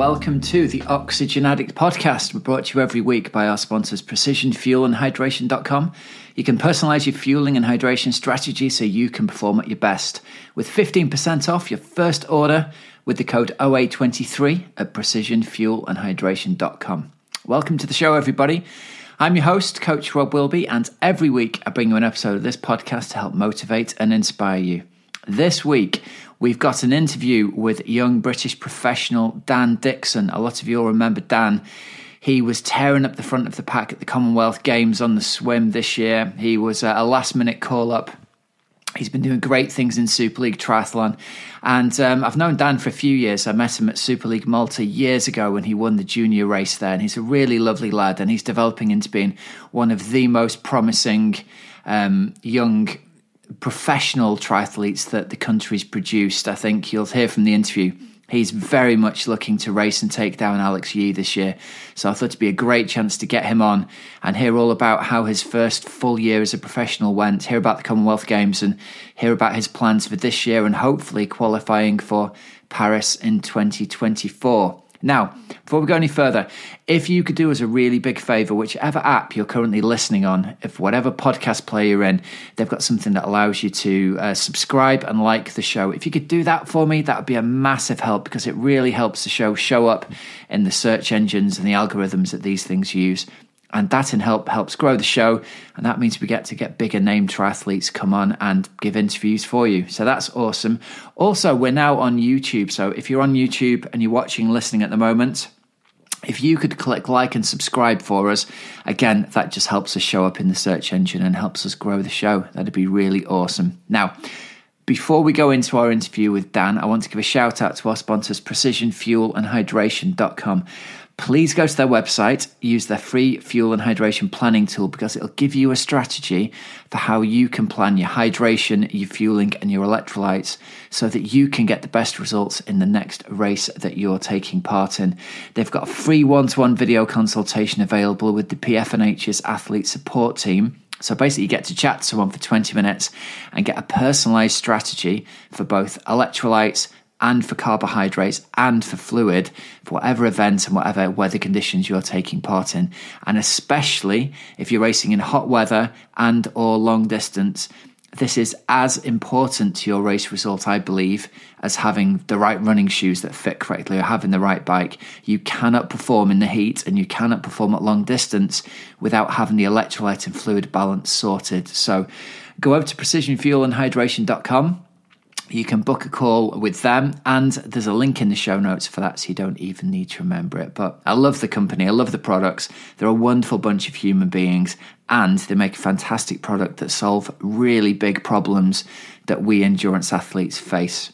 welcome to the Oxygen Addict podcast. We're brought to you every week by our sponsors, Precision Fuel and Hydration.com. You can personalize your fueling and hydration strategy so you can perform at your best. With 15% off your first order with the code OA23 at precisionfuelandhydration.com. Welcome to the show, everybody. I'm your host, Coach Rob Wilby, and every week I bring you an episode of this podcast to help motivate and inspire you. This week, we've got an interview with young British professional Dan Dixon. A lot of you will remember Dan. He was tearing up the front of the pack at the Commonwealth Games on the swim this year. He was a last minute call up. He's been doing great things in Super League Triathlon. And um, I've known Dan for a few years. I met him at Super League Malta years ago when he won the junior race there. And he's a really lovely lad. And he's developing into being one of the most promising um, young professional triathletes that the country's produced. I think you'll hear from the interview. He's very much looking to race and take down Alex Yee this year. So I thought it'd be a great chance to get him on and hear all about how his first full year as a professional went, hear about the Commonwealth Games and hear about his plans for this year and hopefully qualifying for Paris in 2024. Now, before we go any further, if you could do us a really big favor, whichever app you're currently listening on, if whatever podcast player you're in, they've got something that allows you to uh, subscribe and like the show. If you could do that for me, that would be a massive help because it really helps the show show up in the search engines and the algorithms that these things use and that in help helps grow the show. And that means we get to get bigger name triathletes come on and give interviews for you. So that's awesome. Also we're now on youtube. So if you're on youtube and you're watching listening at the moment if you could click like and subscribe for us again that just helps us show up in the search engine and helps us grow the show. That'd be really awesome. Now before we go into our interview with Dan, I want to give a shout out to our sponsors, Precision Fuel and precisionfuelandhydration.com please go to their website, use their free fuel and hydration planning tool because it'll give you a strategy for how you can plan your hydration, your fueling, and your electrolytes so that you can get the best results in the next race that you're taking part in. They've got a free one to one video consultation available with the PFNH's athlete support team. So basically, you get to chat to someone for 20 minutes and get a personalized strategy for both electrolytes and for carbohydrates and for fluid for whatever event and whatever weather conditions you're taking part in. And especially if you're racing in hot weather and or long distance this is as important to your race result i believe as having the right running shoes that fit correctly or having the right bike. You cannot perform in the heat and you cannot perform at long distance without having the electrolyte and fluid balance sorted. So go over to precisionfuelandhydration.com you can book a call with them, and there's a link in the show notes for that, so you don't even need to remember it. But I love the company, I love the products. They're a wonderful bunch of human beings, and they make a fantastic product that solve really big problems that we endurance athletes face.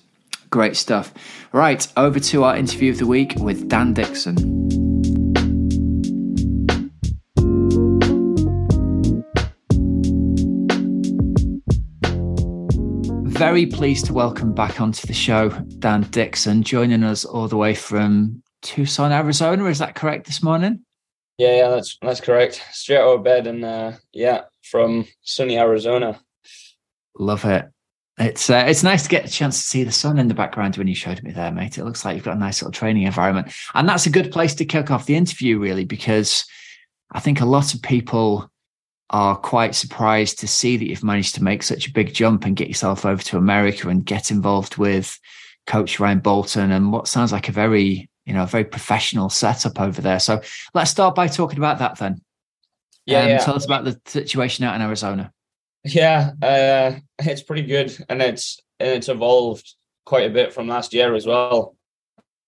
Great stuff. Right, over to our interview of the week with Dan Dixon. Very pleased to welcome back onto the show Dan Dixon, joining us all the way from Tucson, Arizona. Is that correct this morning? Yeah, yeah, that's that's correct. Straight out of bed and uh, yeah, from sunny Arizona. Love it. It's uh, it's nice to get a chance to see the sun in the background when you showed me there, mate. It looks like you've got a nice little training environment, and that's a good place to kick off the interview, really, because I think a lot of people are quite surprised to see that you've managed to make such a big jump and get yourself over to America and get involved with coach Ryan Bolton and what sounds like a very, you know, a very professional setup over there. So let's start by talking about that then. Yeah, um, yeah. Tell us about the situation out in Arizona. Yeah, uh, it's pretty good, and it's and it's evolved quite a bit from last year as well,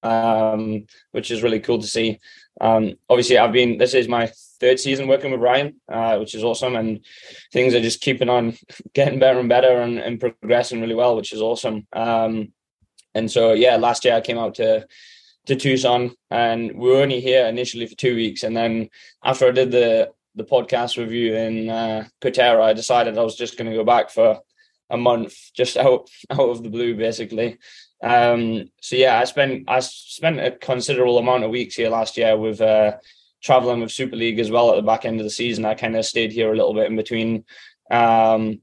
um, which is really cool to see. Um, obviously, I've been this is my third season working with Ryan, uh, which is awesome. And things are just keeping on getting better and better and, and progressing really well, which is awesome. Um, and so, yeah, last year I came out to to Tucson, and we were only here initially for two weeks. And then after I did the the podcast review in uh, I decided I was just going to go back for a month, just out out of the blue, basically. Um, so yeah, I spent I spent a considerable amount of weeks here last year with uh, traveling with Super League as well at the back end of the season. I kind of stayed here a little bit in between. Um,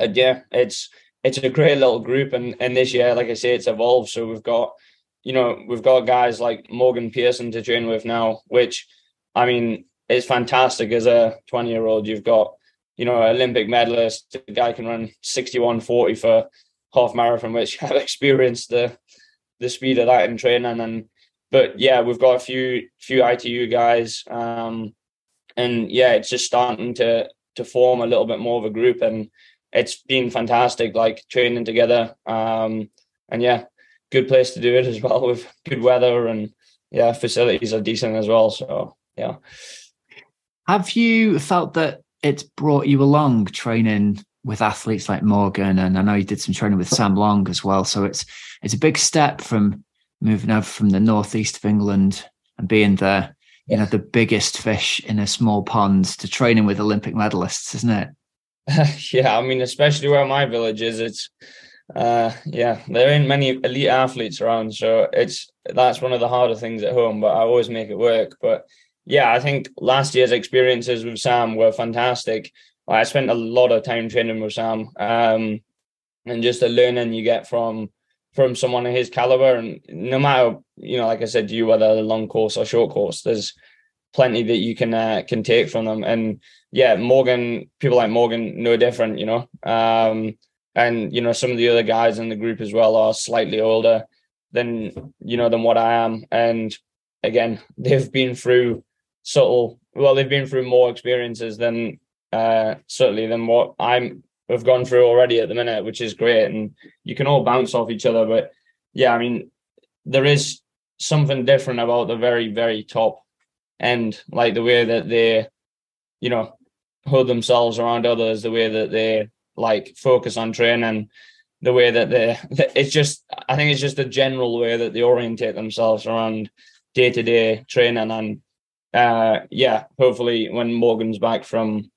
yeah, it's it's a great little group, and and this year, like I say, it's evolved. So we've got you know, we've got guys like Morgan Pearson to train with now, which I mean, it's fantastic as a 20 year old. You've got, you know, Olympic medalist, a guy can run 61 40 for half marathon, which I've experienced the the speed of that in training. And but yeah, we've got a few few ITU guys. Um and yeah, it's just starting to to form a little bit more of a group and it's been fantastic, like training together. Um and yeah, good place to do it as well with good weather and yeah, facilities are decent as well. So yeah. Have you felt that it's brought you along training with athletes like Morgan, and I know you did some training with Sam Long as well. So it's it's a big step from moving over from the northeast of England and being the you know the biggest fish in a small pond to training with Olympic medalists, isn't it? yeah, I mean, especially where my village is, it's uh yeah there ain't many elite athletes around so it's that's one of the harder things at home but i always make it work. But yeah i think last year's experiences with sam were fantastic. I spent a lot of time training with sam um and just the learning you get from from someone of his caliber. And no matter you know like i said to you whether a long course or short course there's plenty that you can uh, can take from them. And yeah morgan people like morgan no different you know? Um and you know some of the other guys in the group as well are slightly older than you know than what I am. And again they've been through subtle well they've been through more experiences than uh certainly than what I'm have gone through already at the minute which is great and you can all bounce off each other but yeah I mean there is something different about the very very top end like the way that they you know hold themselves around others the way that they like focus on training the way that they it's just i think it's just the general way that they orientate themselves around day-to-day training and uh yeah hopefully when morgan's back from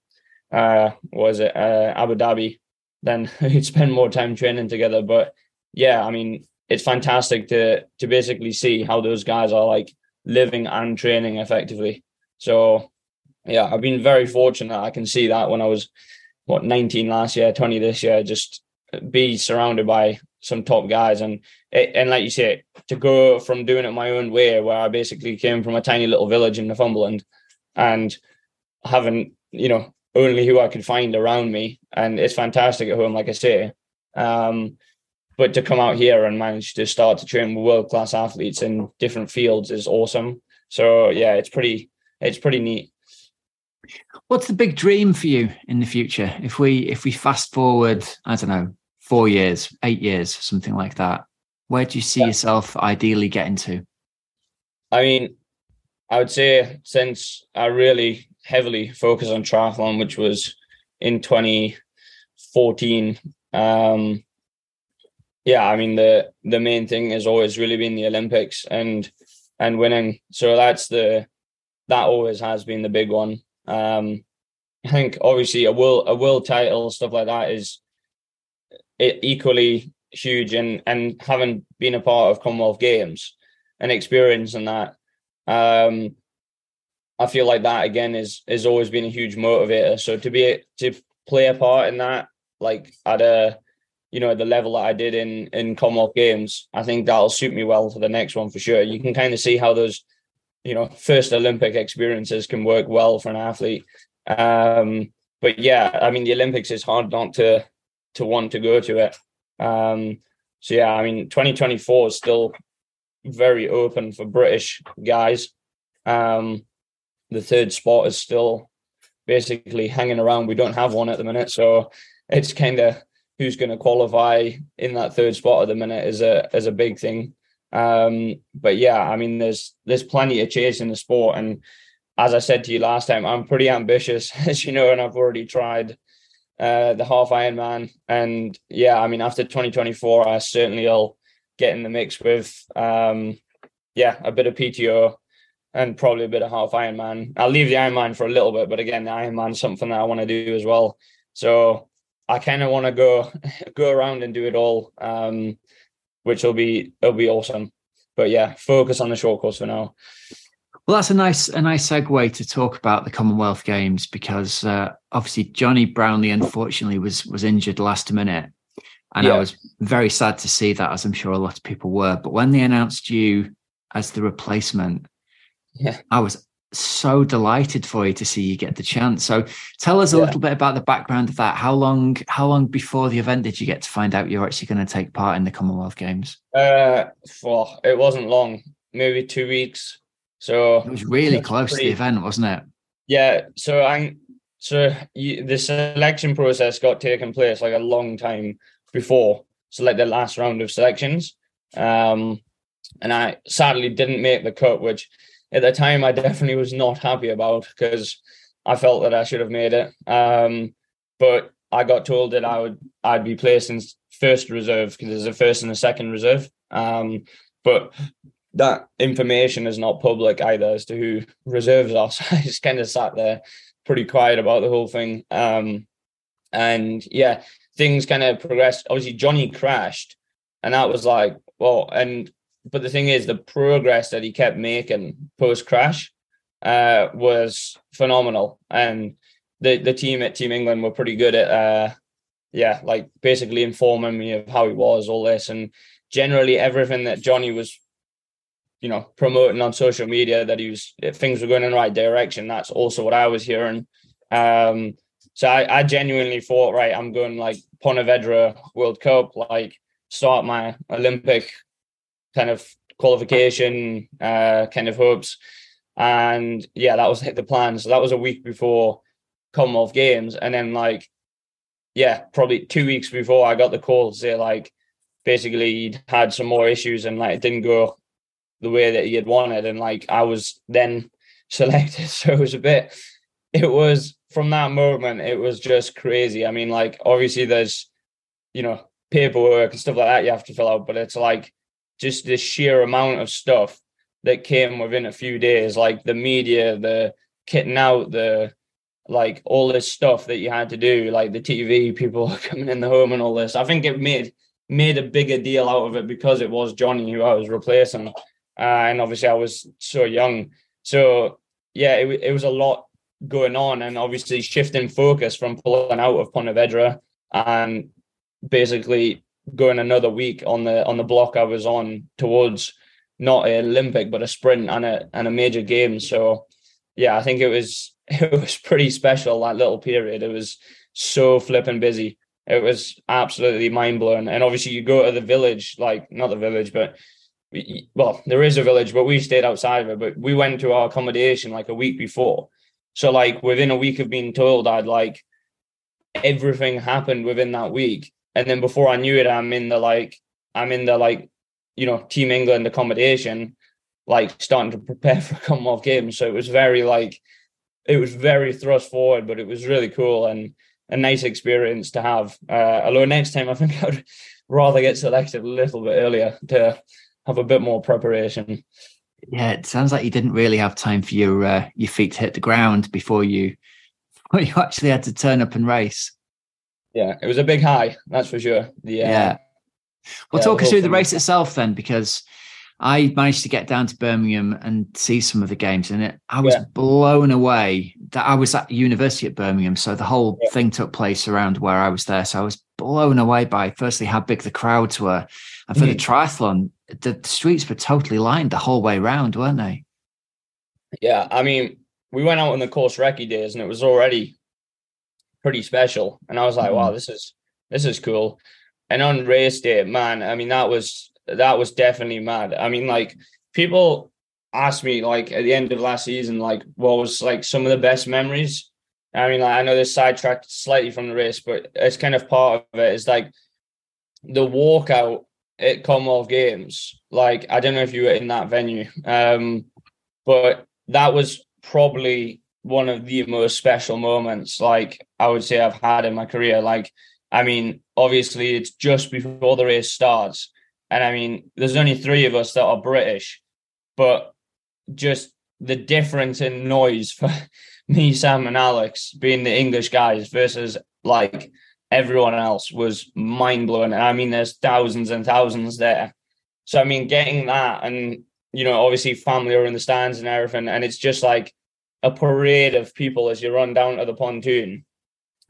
uh was it uh abu dhabi then we'd spend more time training together. But yeah i mean it's fantastic to to basically see how those guys are like living and training effectively. So yeah i've been very fortunate. I can see that when i was what 19 last year, 20 this year, just be surrounded by some top guys. And and like you say, to go from doing it my own way, where I basically came from a tiny little village in Northumberland, and having you know only who I could find around me, and it's fantastic at home, like I say. Um, but to come out here and manage to start to train world class athletes in different fields is awesome. So yeah, it's pretty it's pretty neat. What's the big dream for you in the future? If we if we fast forward, I don't know, four years, eight years, something like that, where do you see yeah. yourself ideally getting to? I mean, I would say since I really heavily focused on triathlon, which was in 2014, um, yeah, I mean the the main thing has always really been the Olympics and and winning. So that's the that always has been the big one. Um, I think obviously a world a world title stuff like that is equally huge, and and having been a part of Commonwealth Games and experiencing that, um, I feel like that again is is always been a huge motivator. So to be to play a part in that, like at a you know at the level that I did in in Commonwealth Games, I think that'll suit me well for the next one for sure. You can kind of see how those you know first Olympic experiences can work well for an athlete. Um, but yeah, I mean the Olympics is hard not to to want to go to it. Um, so yeah, I mean 2024 is still very open for British guys. Um, the third spot is still basically hanging around. We don't have one at the minute, so it's kind of who's going to qualify in that third spot at the minute is a is a big thing. Um, but yeah, I mean, there's there's plenty of chase in the sport, and as I said to you last time, I'm pretty ambitious, as you know, and I've already tried uh, the half Ironman, and yeah, I mean, after 2024, I certainly will get in the mix with um, yeah, a bit of PTO and probably a bit of half Ironman. I'll leave the Ironman for a little bit, but again, the Ironman something that I want to do as well. So I kind of want to go go around and do it all. Um, which will be it'll be awesome. But yeah, focus on the short course for now. Well, that's a nice a nice segue to talk about the Commonwealth Games because uh, obviously Johnny Brownlee unfortunately was was injured last minute, And yeah. I was very sad to see that, as I'm sure a lot of people were. But when they announced you as the replacement, yeah, I was so delighted for you to see you get the chance. So tell us a yeah. little bit about the background of that. How long how long before the event did you get to find out you're actually going to take part in the Commonwealth Games? Uh well, it wasn't long, maybe two weeks. So it was really close pretty, to the event, wasn't it? Yeah. So I so you, the selection process got taken place like a long time before. So like the last round of selections. Um and I sadly didn't make the cut, which at the time I definitely was not happy about because I felt that I should have made it. Um, but I got told that I would I'd be placed in first reserve because there's a first and a second reserve. Um, but that information is not public either as to who reserves are. So I just kind of sat there pretty quiet about the whole thing. Um, and yeah, things kind of progressed. Obviously, Johnny crashed, and that was like, well, and but the thing is, the progress that he kept making post crash uh, was phenomenal, and the the team at Team England were pretty good at, uh, yeah, like basically informing me of how he was, all this, and generally everything that Johnny was, you know, promoting on social media that he was things were going in the right direction. That's also what I was hearing. Um, so I, I genuinely thought, right, I'm going like Pontevedra World Cup, like start my Olympic kind of qualification uh, kind of hopes. And yeah, that was hit the plan. So that was a week before Commonwealth Games. And then like, yeah, probably two weeks before I got the call to say like basically he'd had some more issues and like it didn't go the way that he had wanted. And like I was then selected. So it was a bit it was from that moment, it was just crazy. I mean, like obviously there's, you know, paperwork and stuff like that you have to fill out, but it's like just the sheer amount of stuff that came within a few days, like the media, the kitting out, the like all this stuff that you had to do, like the TV people coming in the home and all this. I think it made made a bigger deal out of it because it was Johnny who I was replacing, uh, and obviously I was so young. So yeah, it it was a lot going on, and obviously shifting focus from pulling out of Pontevedra and basically going another week on the on the block I was on towards not an Olympic but a sprint and a and a major game. So yeah, I think it was it was pretty special that little period. It was so flipping busy. It was absolutely mind blowing. And obviously, you go to the village, like not the village, but well, there is a village, but we stayed outside of it. But we went to our accommodation like a week before. So like within a week of being told, I'd like everything happened within that week and then before I knew it, I'm in the like I'm in the like you know Team England accommodation, like starting to prepare for a Commonwealth Games. So it was very like it was very thrust forward, but it was really cool and a nice experience to have. Uh, although next time I think I'd rather get selected a little bit earlier to have a bit more preparation. Yeah, it sounds like you didn't really have time for your uh, your feet to hit the ground before you before you actually had to turn up and race yeah, it was a big high, that's for sure. The, uh, yeah. Well, yeah, talk us through the race itself then, because I managed to get down to Birmingham and see some of the games, and it, I was yeah. blown away that I was at university at Birmingham, so the whole yeah. thing took place around where I was there. So I was blown away by firstly how big the crowds were, and for mm-hmm. the triathlon, the, the streets were totally lined the whole way around, weren't they? Yeah, I mean, we went out on the course recce days, and it was already pretty special. And I was like, mm-hmm. wow, this is this is cool. And on race day, man, I mean that was that was definitely mad. I mean, like people asked me like at the end of last season, like what was like some of the best memories. I mean, like I know this sidetracked slightly from the race, but it's kind of part of it. It's like the walkout at Commonwealth Games. Like I don't know if you were in that venue, um, but that was probably one of the most special moments like I would say I've had in my career. Like, I mean, obviously it's just before the race starts. And I mean, there's only three of us that are British, but just the difference in noise for me, Sam, and Alex being the English guys versus like everyone else was mind blowing. And I mean, there's thousands and thousands there. So I mean, getting that and you know, obviously family are in the stands and everything, and it's just like a parade of people as you run down to the pontoon.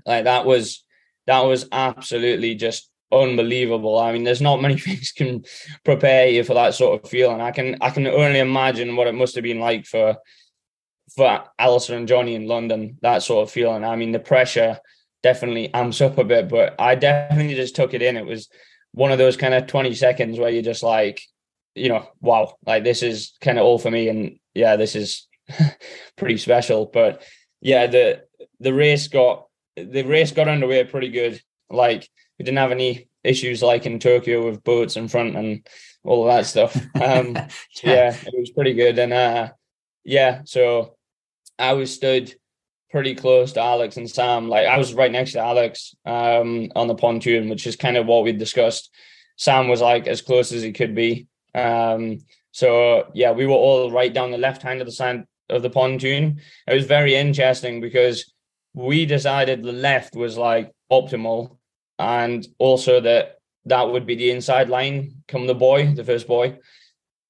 Like that was that was absolutely just unbelievable. I mean, there's not many things can prepare you for that sort of feeling. I can I can only imagine what it must have been like for for Alistair and Johnny in London, that sort of feeling. I mean, the pressure definitely amps up a bit, but I definitely just took it in. It was one of those kind of 20 seconds where you're just like, you know, wow, like this is kind of all for me. And yeah, this is pretty special. But yeah, the the race got the race got underway pretty good. Like we didn't have any issues like in Tokyo with boats in front and all of that stuff. Um, yeah. yeah. it was pretty good. And uh, yeah, so I was stood pretty close to Alex and Sam. Like I was right next to Alex um, on the pontoon, which is kind of what we discussed. Sam was like as close as he could be. Um, so yeah, we were all right down the left hand of the side of the pontoon. It was very interesting because we decided the left was like optimal, and also that that would be the inside line come the buoy, the first buoy.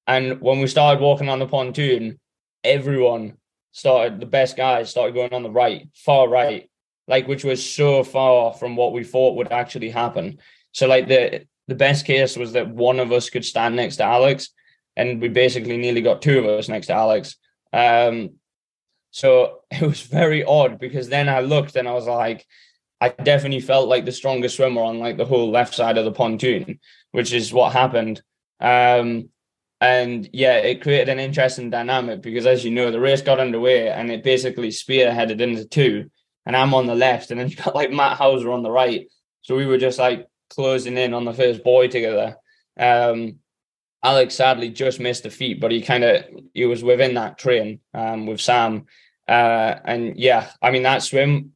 And when we started walking on the pontoon, everyone started the best guys started going on the right, far right, like which was so far from what we thought would actually happen. So like the the best case was that one of us could stand next to Alex, and we basically nearly got two of us next to Alex. Um, so it was very odd because then I looked and I was like, I definitely felt like the strongest swimmer on like the whole left side of the pontoon, which is what happened. Um, and yeah, it created an interesting dynamic because, as you know, the race got underway and it basically spearheaded into two. And I'm on the left, and then you got like Matt Hauser on the right. So we were just like closing in on the first buoy together. Um, Alex sadly just missed the feet, but he kind of he was within that train um, with Sam. Uh, and yeah, I mean that swim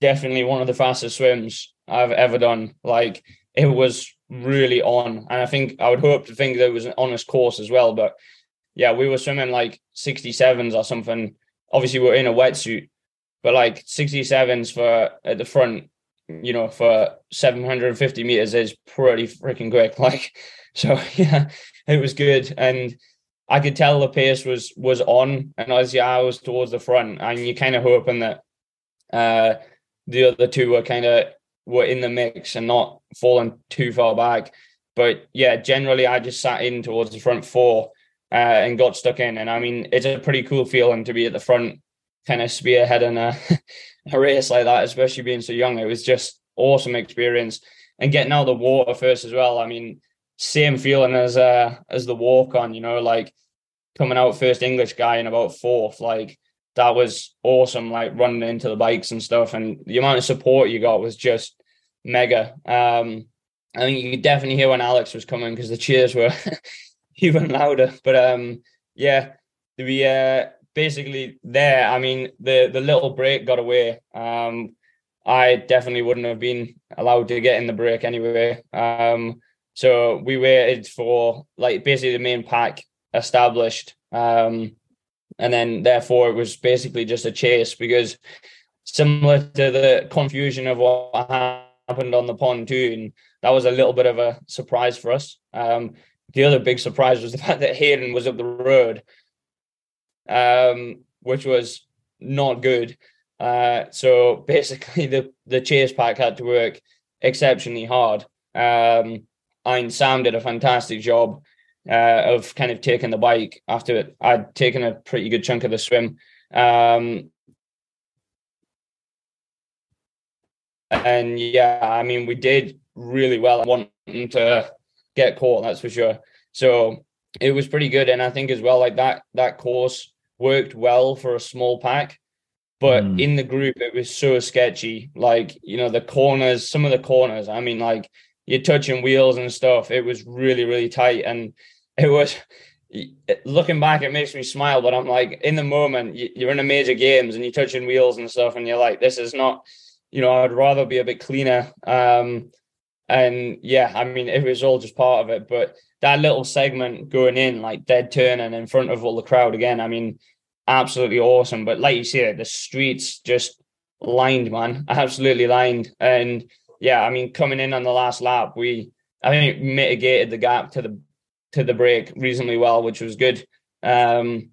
definitely one of the fastest swims I've ever done. Like it was really on. And I think I would hope to think that it was an honest course as well. But yeah, we were swimming like 67s or something. Obviously, we are in a wetsuit, but like 67s for at the front, you know, for 750 meters is pretty freaking quick. Like, so yeah, it was good. And I could tell the pace was was on, and as yeah, I was towards the front, and you're kind of hoping that uh, the other two were kind of were in the mix and not falling too far back. But yeah, generally I just sat in towards the front four uh, and got stuck in. And I mean, it's a pretty cool feeling to be at the front, kind of spearheading a, a race like that, especially being so young. It was just awesome experience and getting out of the water first as well. I mean, same feeling as uh as the walk on, you know, like coming out first English guy in about fourth, like that was awesome, like running into the bikes and stuff. And the amount of support you got was just mega. Um, I think you could definitely hear when Alex was coming because the cheers were even louder. But um, yeah, we uh, basically there. I mean, the the little break got away. Um, I definitely wouldn't have been allowed to get in the break anyway. Um, so we waited for like basically the main pack established. Um, and then therefore it was basically just a chase because similar to the confusion of what happened on the pontoon, that was a little bit of a surprise for us. Um, the other big surprise was the fact that Hayden was up the road, um, which was not good. Uh, so basically, the the chase pack had to work exceptionally hard. Um, and Sam did a fantastic job uh, of kind of taking the bike after it. I'd taken a pretty good chunk of the swim. Um, and yeah, I mean, we did really well wanting to get caught, that's for sure. So it was pretty good. And I think as well, like that, that course worked well for a small pack. But mm. in the group, it was so sketchy. Like, you know, the corners, some of the corners, I mean, like you're touching wheels and stuff. It was really, really tight. And it was looking back, it makes me smile, but I'm like, in the moment, you're in a major games and you're touching wheels and stuff, and you're like, this is not, you know, I'd rather be a bit cleaner. Um, and yeah, I mean, it was all just part of it, but that little segment going in, like dead turning in front of all the crowd again, I mean, absolutely awesome. But like you said, the streets just lined, man, absolutely lined. And yeah, I mean, coming in on the last lap, we, I think, mitigated the gap to the to the break reasonably well, which was good. Um,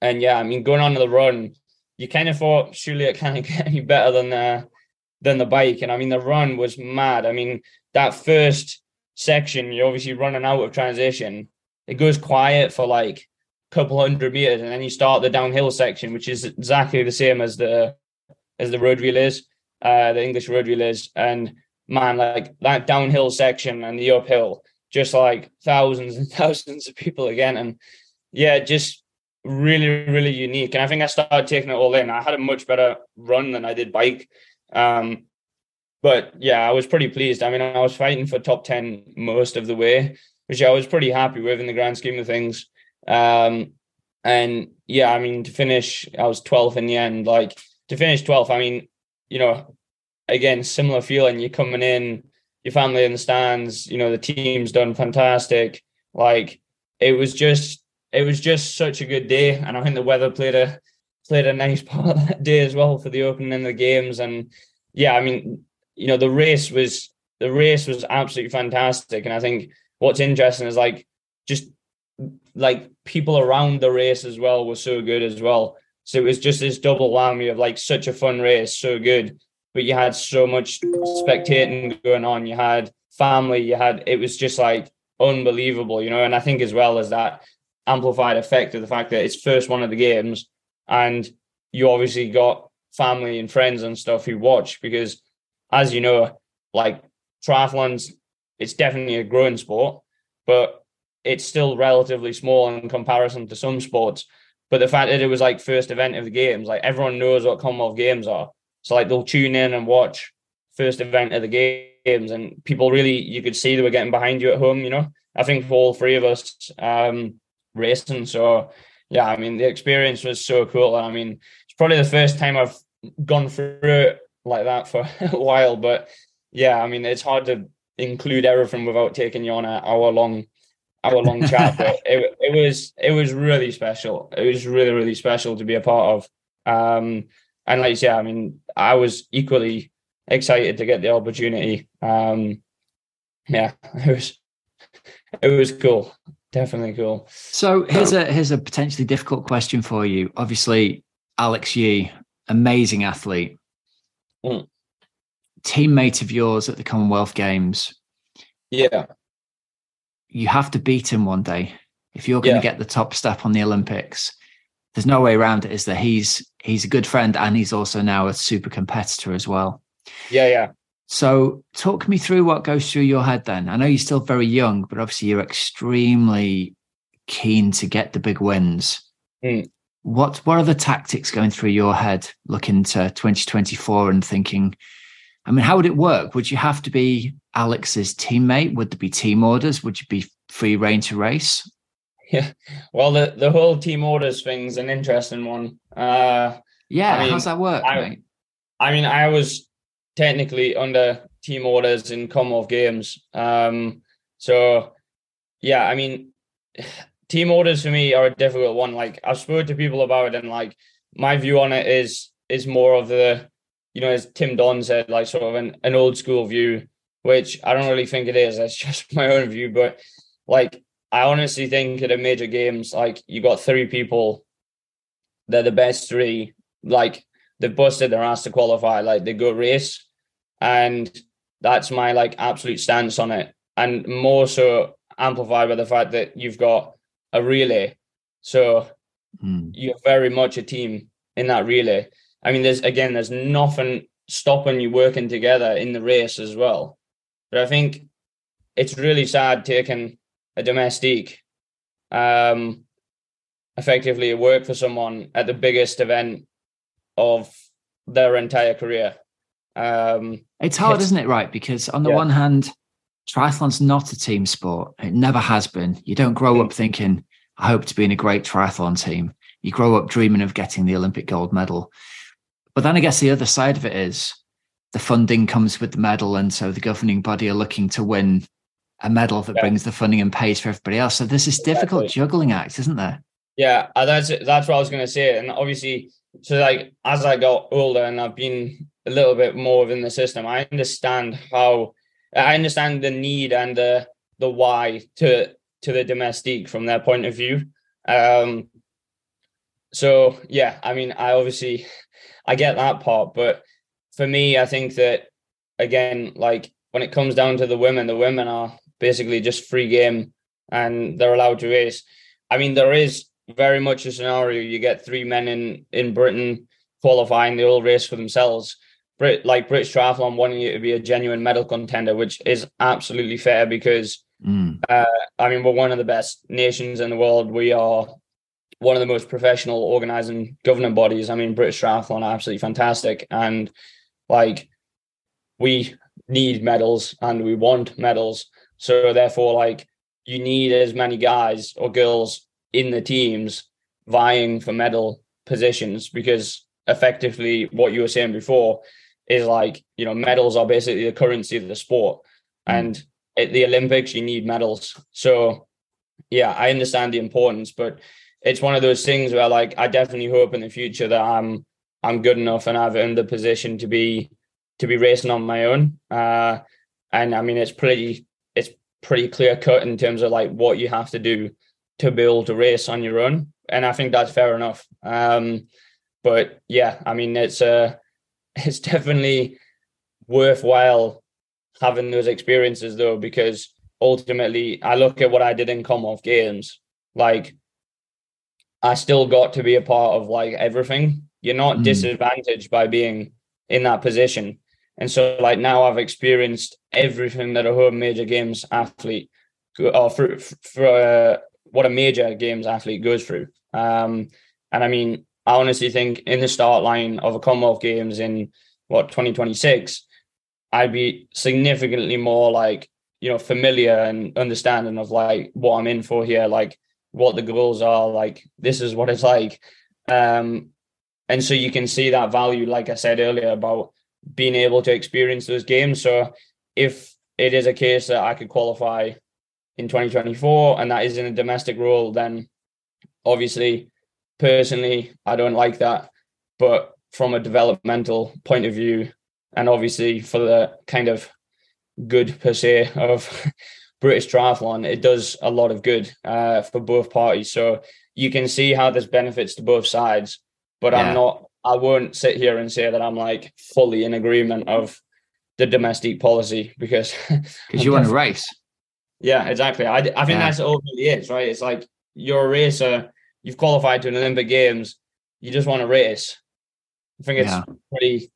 and yeah, I mean, going on to the run, you kind of thought surely it can't get any better than the than the bike. And I mean, the run was mad. I mean, that first section, you're obviously running out of transition. It goes quiet for like a couple hundred meters, and then you start the downhill section, which is exactly the same as the as the road relays, uh, the English road relays. And man, like that downhill section and the uphill, just like thousands and thousands of people again. And yeah, just really, really unique. And I think I started taking it all in. I had a much better run than I did bike. Um, but yeah, I was pretty pleased. I mean, I was fighting for top 10 most of the way, which I was pretty happy with in the grand scheme of things. Um, and yeah, I mean, to finish, I was 12th in the end. Like to finish 12th, I mean, you know, again, similar feeling. You're coming in, your family in the stands, you know, the team's done fantastic. Like it was just, it was just such a good day. And I think the weather played a, played a nice part that day as well for the opening of the games. And yeah, I mean, you know, the race was the race was absolutely fantastic. And I think what's interesting is like just like people around the race as well were so good as well. So it was just this double whammy of like such a fun race, so good. But you had so much spectating going on. You had family, you had it was just like unbelievable, you know. And I think as well as that amplified effect of the fact that it's first one of the games and you obviously got family and friends and stuff who watch because as you know like triathlons it's definitely a growing sport but it's still relatively small in comparison to some sports. But the fact that it was like first event of the games like everyone knows what commonwealth games are. So like they'll tune in and watch first event of the games and people really you could see they were getting behind you at home you know? I think for all three of us um racing so yeah, I mean, the experience was so cool. I mean, it's probably the first time I've gone through it like that for a while. But yeah, I mean, it's hard to include everything without taking you on an hour long hour long chat. But it, it was it was really special. It was really really special to be a part of. Um, and like say, I mean, I was equally excited to get the opportunity. Um, yeah, it was it was cool definitely cool. So here's a here's a potentially difficult question for you. Obviously, Alex Yee, amazing athlete, mm. teammate of yours at the Commonwealth Games. Yeah, you have to beat him one day if you're going yeah. to get the top step on the Olympics. There's no way around it, is there? He's he's a good friend and he's also now a super competitor as well. Yeah, yeah. So, talk me through what goes through your head then. I know you're still very young, but obviously you're extremely keen to get the big wins. Mm. What what are the tactics going through your head looking to 2024 and thinking, I mean, how would it work? Would you have to be Alex's teammate? Would there be team orders? Would you be free reign to race? Yeah. Well, the, the whole team orders thing's an interesting one. Uh, yeah. I mean, how's that work, I? I mean, I was technically under team orders in Commonwealth games. Um, so yeah, I mean, team orders for me are a difficult one. Like I've spoken to people about it, and like my view on it is is more of the, you know, as Tim Don said, like sort of an, an old school view, which I don't really think it is. That's just my own view, but like I honestly think at a major games, like you got three people, they're the best three. Like they've busted their ass to qualify. Like they go race and that's my like absolute stance on it and more so amplified by the fact that you've got a relay so mm. you're very much a team in that relay i mean there's again there's nothing stopping you working together in the race as well but i think it's really sad taking a domestique um effectively work for someone at the biggest event of their entire career um, it's hard, isn't it? Right, because on the yeah. one hand, triathlon's not a team sport. It never has been. You don't grow up thinking, "I hope to be in a great triathlon team." You grow up dreaming of getting the Olympic gold medal. But then I guess the other side of it is the funding comes with the medal, and so the governing body are looking to win a medal that yeah. brings the funding and pays for everybody else. So there's this difficult exactly. juggling act, isn't there? Yeah, uh, that's that's what I was going to say, and obviously, so like as I got older and I've been a little bit more within the system, I understand how I understand the need and the the why to to the domestique from their point of view. Um, so yeah, I mean, I obviously I get that part, but for me, I think that again, like when it comes down to the women, the women are basically just free game and they're allowed to race. I mean, there is very much a scenario you get three men in in Britain qualifying, they all race for themselves. Brit like British Triathlon wanting you to be a genuine medal contender, which is absolutely fair because mm. uh, I mean we're one of the best nations in the world. We are one of the most professional organizing governing bodies. I mean British Triathlon are absolutely fantastic, and like we need medals and we want medals. So therefore, like you need as many guys or girls in the teams vying for medal positions because effectively what you were saying before is like you know medals are basically the currency of the sport. Mm. and at the olympics you need medals. So yeah i understand the importance but it's one of those things where like i definitely hope in the future that i'm i'm good enough and i've earned the position to be to be racing on my own. Uh and i mean it's pretty it's pretty clear cut in terms of like what you have to do to be able to race on your own. And i think that's fair enough. Um but yeah, I mean, it's uh, it's definitely worthwhile having those experiences though, because ultimately, I look at what I did in Commonwealth Games, like I still got to be a part of like everything. You're not mm. disadvantaged by being in that position. And so, like now, I've experienced everything that a home major games athlete, or for, for uh, what a major games athlete goes through. Um, and I mean, I honestly think in the start line of a Commonwealth Games in what 2026, I'd be significantly more like you know familiar and understanding of like what I'm in for here, like what the goals are, like this is what it's like. Um, and so you can see that value, like I said earlier, about being able to experience those games. So if it is a case that I could qualify in 2024 and that is in a domestique role, then obviously personally, I don't like that. But from a developmental point of view, and obviously for the kind of good per se of British triathlon, it does a lot of good uh, for both parties. So you can see how there's benefits to both sides. But yeah. I'm not. I won't sit here and say that I'm like fully in agreement of the domestique policy because because you want to race. Yeah, exactly. I, I think yeah. that's all it is, right? It's like you're a racer you've qualified to an Olympic Games, you just want to race. I think it's yeah. pretty.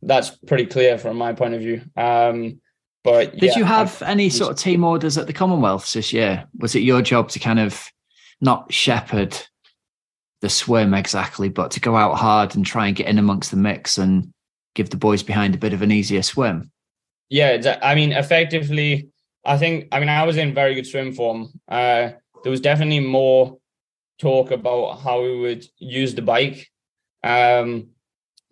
That's pretty clear from my point of view. Um, but did yeah, you have I, any sort of team orders at the Commonwealths this year? Was it your job to kind of not shepherd the swim exactly, but to go out hard and try and get in amongst the mix and give the boys behind a bit of an easier swim? Yeah, I mean, effectively, I think. I mean, I was in very good swim form. Uh, there was definitely more talk about how we would use the bike um,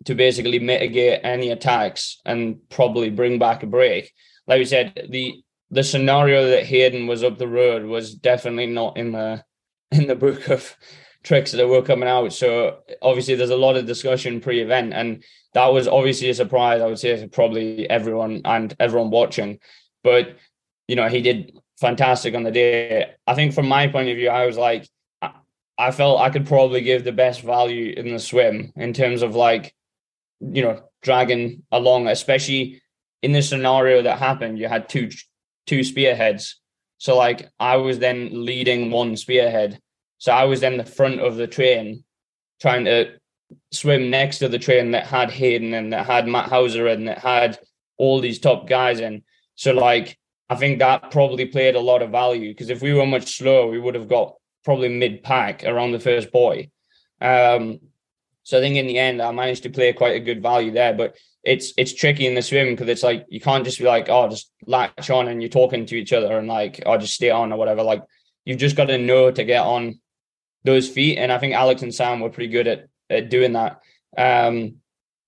to basically mitigate any attacks and probably bring back a break. Like we said, the the scenario that Hayden was up the road was definitely not in the in the book of tricks that were coming out. So obviously there's a lot of discussion pre-event and that was obviously a surprise, I would say for probably everyone and everyone watching. But you know, he did fantastic on the day. I think from my point of view, I was like, I felt I could probably give the best value in the swim in terms of like, you know, dragging along, especially in the scenario that happened. You had two two spearheads, so like I was then leading one spearhead, so I was then the front of the train, trying to swim next to the train that had Hayden and that had Matt Hauser and that had all these top guys in. So like I think that probably played a lot of value because if we were much slower, we would have got probably mid pack around the first buoy. Um, so I think in the end, I managed to play quite a good value there. But it's it's tricky in the swim because it's like you can't just be like, oh, just latch on and you're talking to each other and like, oh, just stay on or whatever. Like you've just got to know to get on those feet. And I think Alex and Sam were pretty good at, at doing that. Um,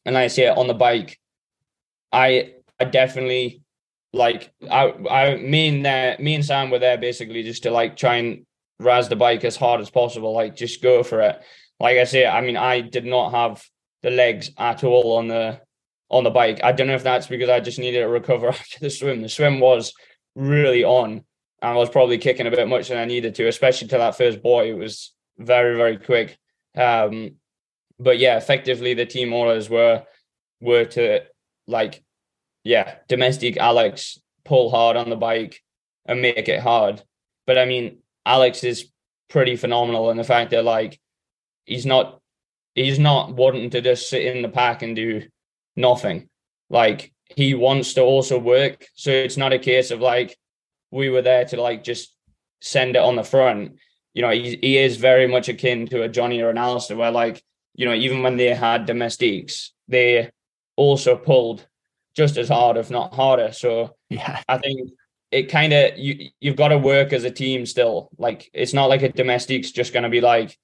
and like I say, on the bike, I I definitely like I I me and there me and Sam were there basically just to like try and raz the bike as hard as possible. Like just go for it. Like I say, I mean, I did not have the legs at all on the on the bike. I don't know if that's because I just needed to recover after the swim. The swim was really on. And I was probably kicking a bit much than I needed to, especially to that first buoy. It was very, very quick. Um, but yeah, effectively the team orders were were to like, yeah, domestique Alex pull hard on the bike and make it hard. But I mean, Alex is pretty phenomenal in the fact that like he's not he's not wanting to just sit in the pack and do nothing. Like he wants to also work. So it's not a case of like we were there to like just send it on the front. You know, he, he is very much akin to a Jonny or an Alistair, where like, you know, even when they had domestiques, they also pulled just as hard, if not harder. So yeah, I think it kind of you you've got to work as a team still. Like it's not like a domestique's just going to be like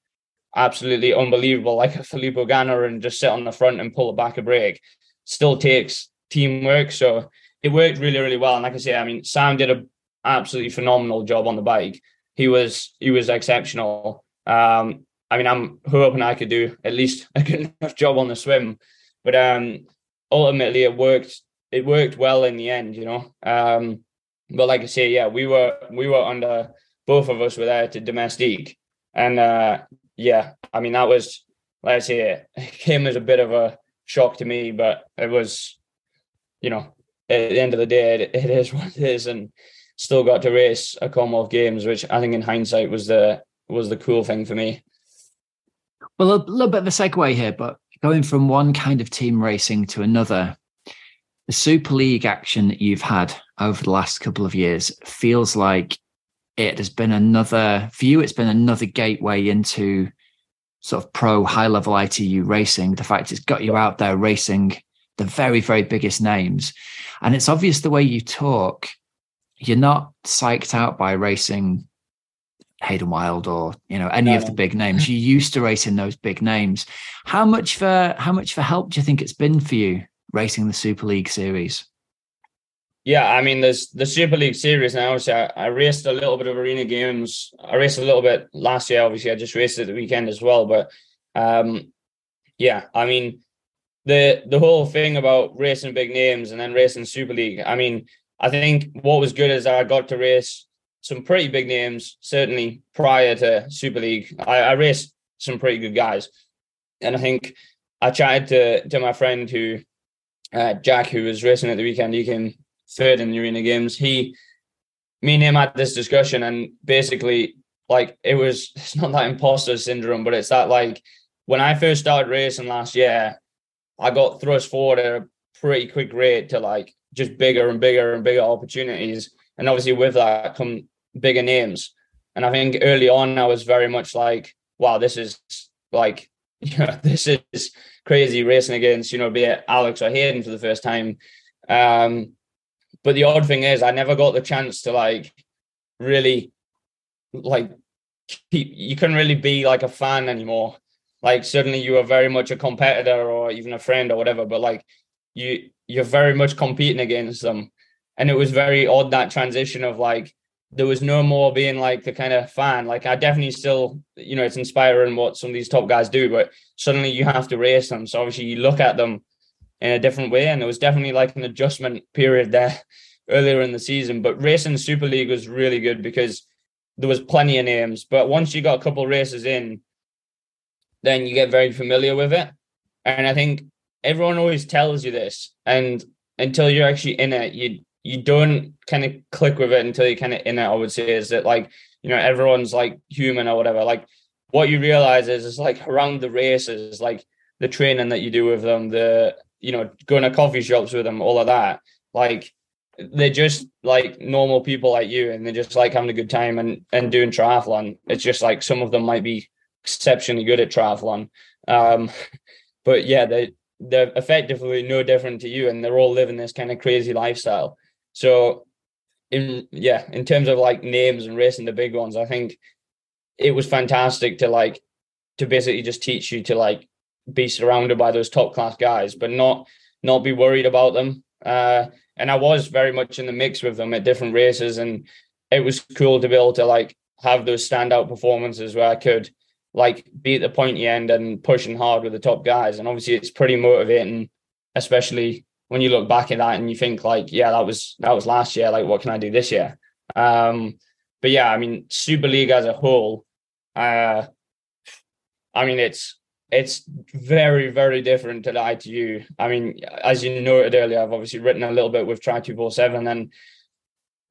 absolutely unbelievable, like a Filippo Ganna and just sit on the front and pull it back a break. Still takes teamwork. So it worked really, really well. And like I say, I mean, Sam did a absolutely phenomenal job on the bike. He was he was exceptional. Um, I mean, I'm hoping I could do at least a good enough job on the swim, but um, ultimately it worked. It worked well in the end, you know. Um, but like I say, yeah, we were we were under both of us were there to domestique, and uh, yeah, I mean that was like I say, it came as a bit of a shock to me, but it was, you know, at the end of the day, it, it is what it is, and still got to race a Commonwealth Games, which I think in hindsight was the was the cool thing for me. Well, a little bit of a segue here, but going from one kind of team racing to another, the Super League action that you've had over the last couple of years feels like it has been another view. It's been another gateway into sort of pro high level ITU racing. The fact it's got you out there racing the very very biggest names, and it's obvious the way you talk you're not psyched out by racing Hayden Wilde or you know any no, of the big names. you used to racing those big names. How much for how much for help do you think it's been for you racing the Super League series? Yeah, I mean, there's the Super League series now. So I, I, raced a little bit of arena games. I raced a little bit last year. Obviously, I just raced it the weekend as well. But um, yeah, I mean, the the whole thing about racing big names and then racing Super League. I mean, I think what was good is I got to race some pretty big names, certainly prior to Super League. I, I raced some pretty good guys. And I think I chatted to, to my friend who, uh, Jack, who was racing at the weekend. He came third in the arena games. He, me and him had this discussion, and basically, like, it was, it's not that imposter syndrome, but it's that, like, when I first started racing last year, I got thrust forward at a pretty quick rate to like just bigger and bigger and bigger opportunities. And obviously with that come bigger names. And I think early on I was very much like, wow, this is like, you know, this is crazy racing against, you know, be it Alex or Hayden for the first time. Um, but the odd thing is I never got the chance to like really like keep you couldn't really be like a fan anymore. Like suddenly you were very much a competitor or even a friend or whatever, but like you you're very much competing against them. And it was very odd that transition of like there was no more being like the kind of fan. Like I definitely still, you know, it's inspiring what some of these top guys do, but suddenly you have to race them. So obviously you look at them in a different way. And it was definitely like an adjustment period there earlier in the season. But racing Super League was really good because there was plenty of names. But once you got a couple races in, then you get very familiar with it. And I think everyone always tells you this, and until you're actually in it, you you don't kind of click with it until you're kind of in it. I would say is that like you know everyone's like human or whatever. Like what you realize is is like around the races, like the training that you do with them, the you know going to coffee shops with them, all of that. Like they're just like normal people like you, and they're just like having a good time and and doing triathlon. It's just like some of them might be exceptionally good at triathlon. Um, but yeah, they they're effectively no different to you and they're all living this kind of crazy lifestyle so in yeah in terms of like names and racing the big ones i think it was fantastic to like to basically just teach you to like be surrounded by those top class guys but not not be worried about them uh and i was very much in the mix with them at different races and it was cool to be able to like have those standout performances where i could like be at the pointy end and pushing hard with the top guys. And obviously it's pretty motivating, especially when you look back at that and you think like, yeah, that was that was last year. Like, what can I do this year? Um, but yeah, I mean, Super League as a whole, uh, I mean, it's it's very, very different to the ITU. I mean, as you noted earlier, I've obviously written a little bit with Tri247 and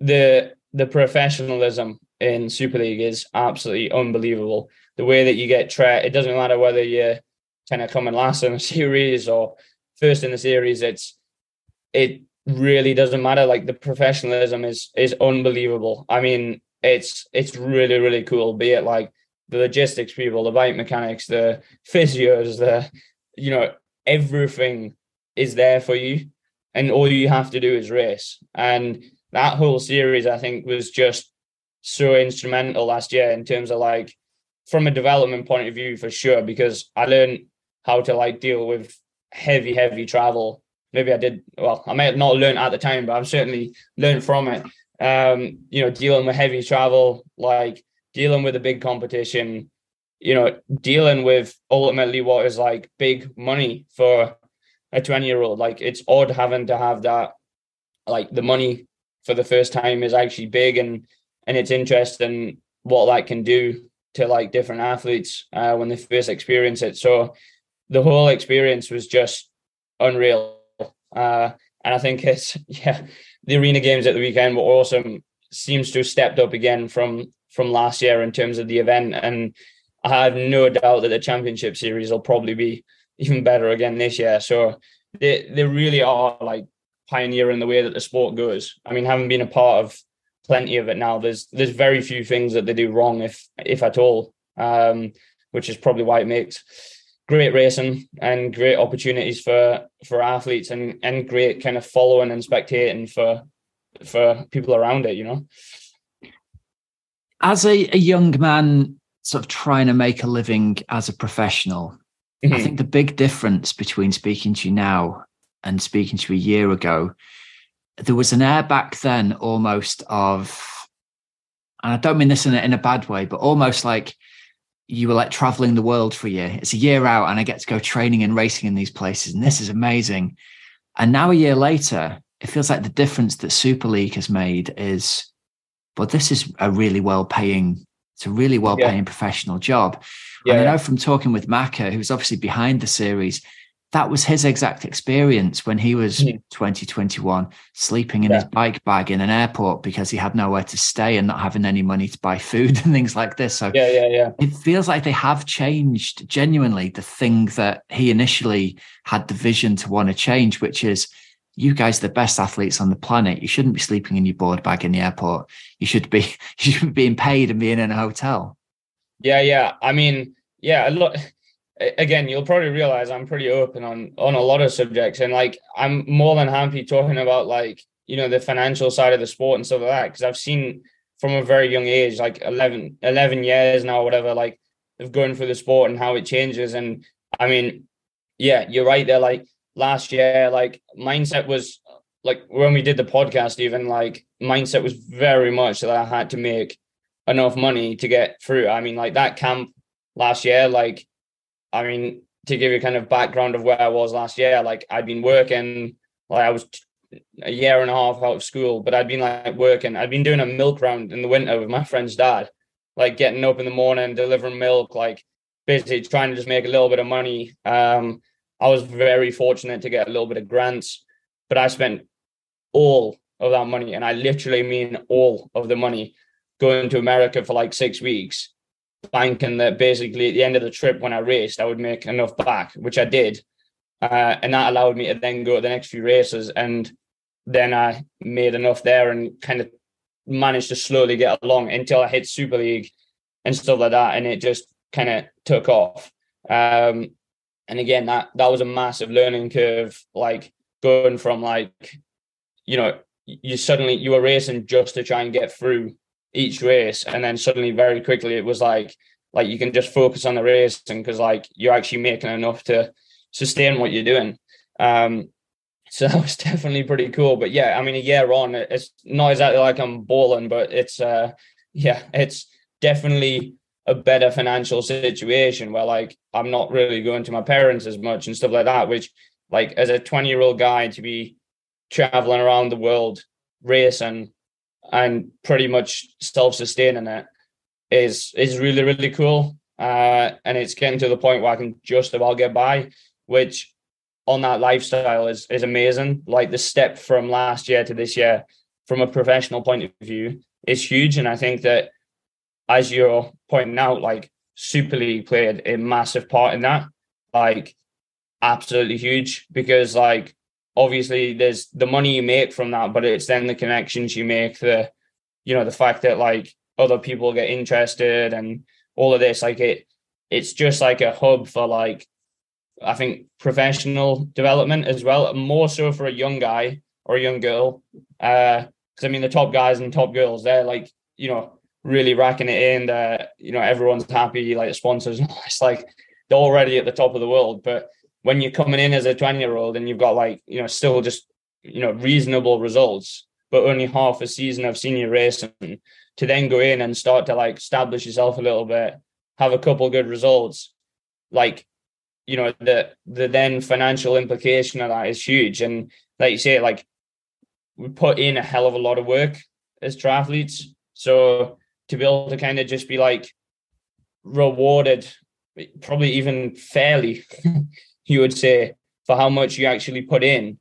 the the professionalism in Super League is absolutely unbelievable. The way that you get treated, it doesn't matter whether you're kind of coming last in the series or first in the series, it's it really doesn't matter. Like the professionalism is is unbelievable. I mean, it's it's really, really cool, be it like the logistics people, the bike mechanics, the physios, the you know, everything is there for you. And all you have to do is race. And that whole series, I think, was just so instrumental last year in terms of like from a development point of view for sure, because I learned how to like deal with heavy, heavy travel. Maybe I did well, I may have not learned at the time, but I've certainly learned from it. Um, you know, dealing with heavy travel, like dealing with a big competition, you know, dealing with ultimately what is like big money for a 20 year old. Like it's odd having to have that, like the money for the first time is actually big and and it's interesting what that can do to like different athletes uh, when they first experience it. So the whole experience was just unreal. Uh, and I think it's yeah, the arena games at the weekend were awesome. Seems to have stepped up again from from last year in terms of the event. And I have no doubt that the championship series will probably be even better again this year. So they they really are like pioneering the way that the sport goes. I mean, having been a part of plenty of it now, there's there's very few things that they do wrong, if if at all. Um, which is probably why it makes great racing and great opportunities for for athletes and and great kind of following and spectating for for people around it. You know as a, a young man sort of trying to make a living as a professional, mm-hmm. I think the big difference between speaking to you now and speaking to you a year ago, there was an air back then almost of, and I don't mean this in a, in a bad way, but almost like you were like traveling the world for a year. It's a year out and I get to go training and racing in these places. And this is amazing. And now a year later, it feels like the difference that Super League has made is but this is a really well paying it's a really well paying yeah. professional job yeah, and i know from talking with Macca who's obviously behind the series that was his exact experience when he was mm. 2021 sleeping in yeah. his bike bag in an airport because he had nowhere to stay and not having any money to buy food and things like this so yeah yeah yeah it feels like they have changed genuinely the thing that he initially had the vision to want to change which is you guys are the best athletes on the planet. You shouldn't be sleeping in your board bag in the airport. You should be you should be being paid and being in a hotel. Yeah, yeah. I mean, yeah, look again, you'll probably realize I'm pretty open on on a lot of subjects. And like I'm more than happy talking about like, you know, the financial side of the sport and stuff like that. Cause I've seen from a very young age, like 11, 11 years now, whatever, like of going through the sport and how it changes. And I mean, yeah, you're right. They're like last year, like mindset was like when we did the podcast, even like mindset was very much that I had to make enough money to get through. I mean, like that camp last year, like, I mean, to give you kind of background of where I was last year, like I'd been working, like I was a year and a half out of school, but I'd been like working. I'd been doing a milk round in the winter with my friend's dad, like getting up in the morning, delivering milk, like basically trying to just make a little bit of money. Um, I was very fortunate to get a little bit of grants, but I spent all of that money, and I literally mean all of the money, going to America for like six weeks, banking that basically at the end of the trip when I raced, I would make enough back, which I did. Uh, and that allowed me to then go to the next few races. And then I made enough there and kind of managed to slowly get along until I hit Super League and stuff like that. And it just kind of took off. Um, and again that that was a massive learning curve like going from like you know you suddenly you were racing just to try and get through each race. And then suddenly very quickly it was like like you can just focus on the racing because like you're actually making enough to sustain what you're doing. Um so that was definitely pretty cool. But yeah i mean a year on it's not exactly like i'm balling but it's uh yeah it's definitely a better financial situation where like I'm not really going to my parents as much and stuff like that, which like as a 20 year old guy to be traveling around the world racing and pretty much self-sustaining it is is really really cool uh, and it's getting to the point where I can just about get by, which on that lifestyle is is amazing. Like the step from last year to this year, from a professional point of view, is huge, and I think that as you're pointing out, like Super League played a massive part in that, like absolutely huge because like obviously there's the money you make from that, but it's then the connections you make, the you know the fact that like other people get interested and all of this, like it, it's just like a hub for like I think professional development as well, more so for a young guy or a young girl. Because uh, I mean, the top guys and top girls, they're like you know really racking it in. that you know, everyone's happy, like the sponsors. It's like they're already at the top of the world. But when you're coming in as a 20 year old and you've got like you know still just you know reasonable results, but only half a season of senior racing, to then go in and start to like establish yourself a little bit, have a couple good results, like you know the the then financial implication of that is huge. And like you say, like we put in a hell of a lot of work as triathletes. So to be able to kind of just be like rewarded, probably even fairly, you would say, for how much you actually put in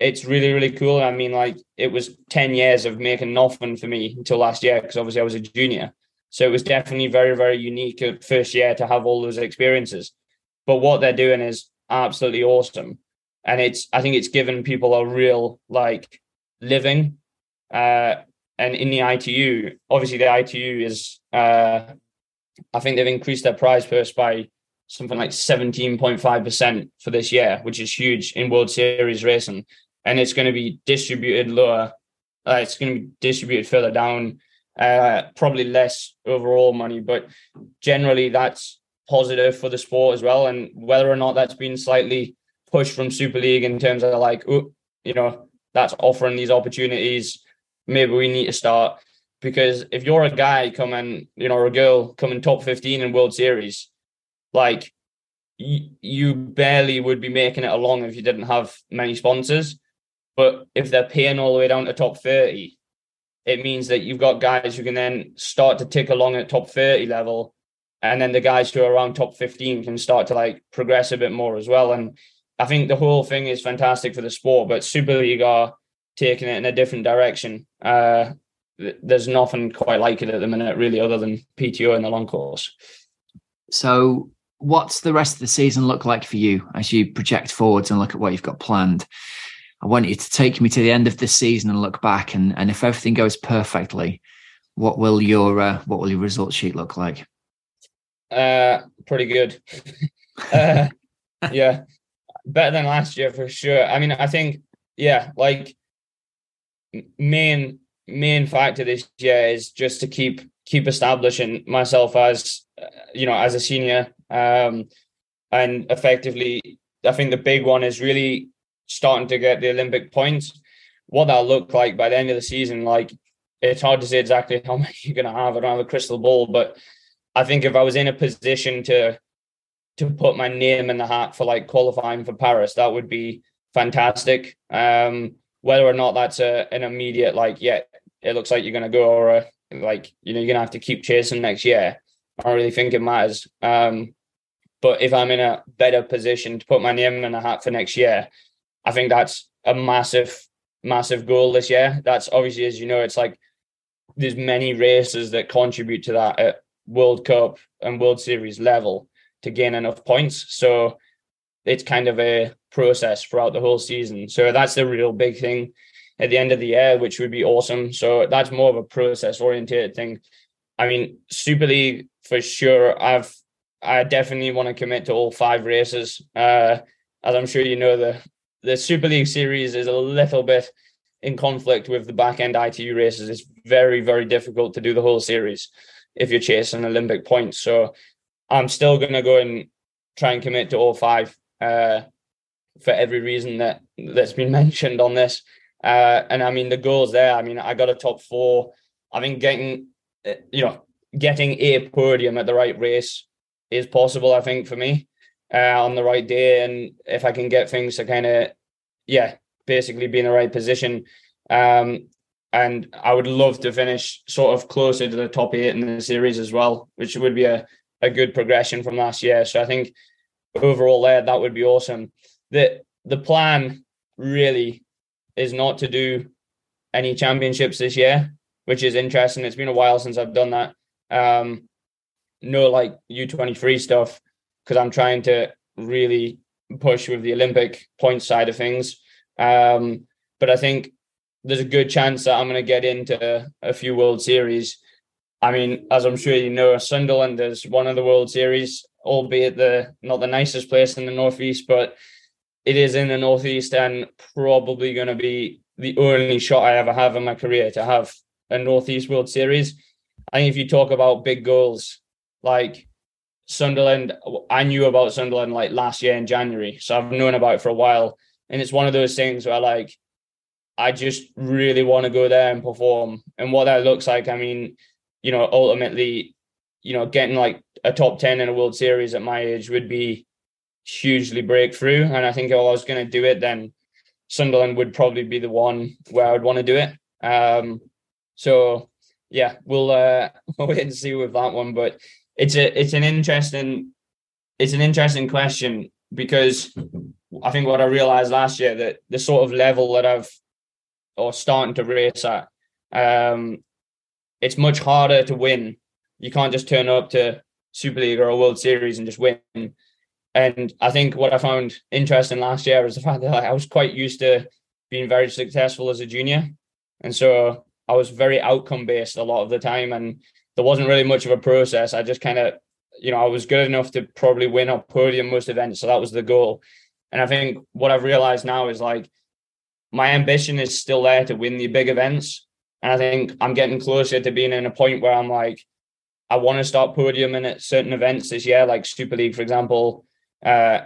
it's really really cool. I mean, like it was ten years of making nothing for me until last year because obviously I was a junior. So it was definitely very very unique first year to have all those experiences. But what they're doing is absolutely awesome, and it's I think it's given people a real like living. Uh, and in the ITU, obviously the ITU is uh, I think they've increased their prize purse by something like 17.5% for this year, which is huge in World Series racing and it's going to be distributed lower. Uh, it's going to be distributed further down, uh, probably less overall money, but generally that's positive for the sport as well. And whether or not that's been slightly pushed from Super League in terms of like, oh, you know, that's offering these opportunities. Maybe we need to start because if you're a guy coming, you know, or a girl coming top 15 in World Series, like you barely would be making it along if you didn't have many sponsors. But if they're paying all the way down to top 30, it means that you've got guys who can then start to tick along at top 30 level. And then the guys who are around top 15 can start to like progress a bit more as well. And I think the whole thing is fantastic for the sport, but Super League are taking it in a different direction. Uh, there's nothing quite like it at the minute, really, other than PTO in the long course. So, what's the rest of the season look like for you as you project forwards and look at what you've got planned? I want you to take me to the end of this season and look back, and and if everything goes perfectly, what will your uh, what will your result sheet look like? Uh, pretty good. uh, yeah, better than last year for sure. I mean, I think yeah, like main main factor this year is just to keep keep establishing myself as uh, you know as a senior um and effectively i think the big one is really starting to get the Olympic points. What that'll look like by the end of the season, like it's hard to say exactly how many you're gonna have. I don't have a crystal ball, but I think if I was in a position to to put my name in the hat for like qualifying for Paris, that would be fantastic. Um, whether or not that's a an immediate like, yeah, it looks like you're gonna go, or a, like you know you're gonna have to keep chasing next year. I don't really think it matters. Um, but if I'm in a better position to put my name in the hat for next year, I think that's a massive, massive goal this year. That's obviously, as you know, it's like there's many races that contribute to that at World Cup and World Series level to gain enough points. So it's kind of a process throughout the whole season. So that's the real big thing at the end of the year, which would be awesome. So that's more of a process oriented thing. I mean, Super League for sure. I've I definitely want to commit to all five races. Uh, as I'm sure you know, the the Super League series is a little bit in conflict with the back end ITU races. It's very, very difficult to do the whole series if you're chasing Olympic points. So I'm still going to go and try and commit to all five uh, for every reason that that's been mentioned on this. Uh, and I mean the goals there. I mean I got a top four. I think getting uh, you know getting a podium at the right race is possible. I think for me uh, on the right day, and if I can get things to kind of, yeah, basically be in the right position. Um, and I would love to finish sort of closer to the top eight in the series as well, which would be a a good progression from last year. So I think overall there that would be awesome. The the plan really is not to do any championships this year, which is interesting. It's been a while since I've done that. Um, no like U23 stuff because I'm trying to really push with the Olympic point side of things. Um, but I think there's a good chance that I'm going to get into a few World Series. I mean, as I'm sure you know, Sunderland is one of the World Series, albeit the not the nicest place in the Northeast, but it is in the Northeast and probably going to be the only shot I ever have in my career to have a Northeast World Series. I think if you talk about big goals, like Sunderland, I knew about Sunderland like last year in January, so I've known about it for a while, and it's one of those things where like I just really want to go there and perform, and what that looks like. I mean, you know, ultimately, you know, getting like a top ten in a World Series at my age would be hugely breakthrough, and I think if I was going to do it, then Sunderland would probably be the one where I would want to do it. Um, so yeah, we'll uh, we'll wait and see with that one, but it's a it's an interesting it's an interesting question because I think what I realized last year that the sort of level that I've or starting to race at, um, it's much harder to win. You can't just turn up to Super League or a World Series and just win. And I think what I found interesting last year was the fact that I was quite used to being very successful as a junior, and so I was very outcome based a lot of the time, and there wasn't really much of a process. I just kind of, you know, I was good enough to probably win a podium most events. So that was the goal. And I think what I've realized now is like my ambition is still there to win the big events. And I think I'm getting closer to being in a point where I'm like, I want to start podiuming at certain events this year, like Super League, for example. Uh,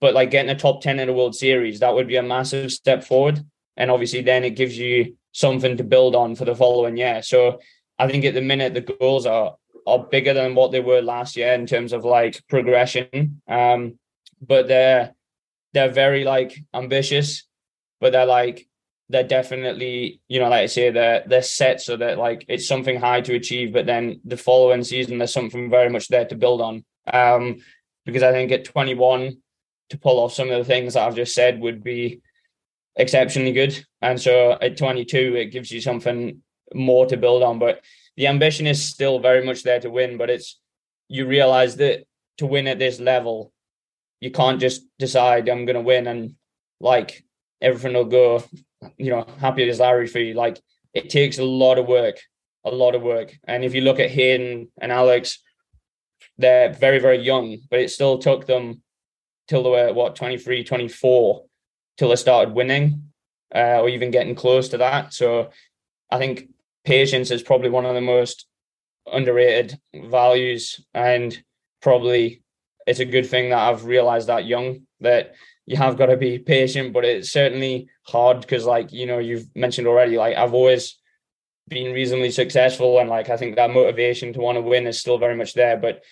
but like getting a top 10 in a World Series, that would be a massive step forward. And obviously, then it gives you something to build on for the following year. So I think at the minute the goals are are bigger than what they were last year in terms of like progression. Um, but they're they're very like ambitious, but they're like they're definitely you know like I say they're they're set so that like it's something high to achieve, but then the following season there's something very much there to build on. Um, because I think at 21 to pull off some of the things that I've just said would be exceptionally good, and so at 22 it gives you something more to build on. But the ambition is still very much there to win. But it's you realize that to win at this level, you can't just decide I'm going to win and like everything will go, you know, happy as Larry for you. Like it takes a lot of work, a lot of work. And if you look at Hayden and Alex, they're very, very young, but it still took them till they were what 23, 24 till they started winning, uh, or even getting close to that. So I think patience is probably one of the most underrated values and probably it's a good thing that I've realized that young that you have got to be patient but it's certainly hard because like you know you've mentioned already like I've always been reasonably successful and like I think that motivation to want to win is still very much there but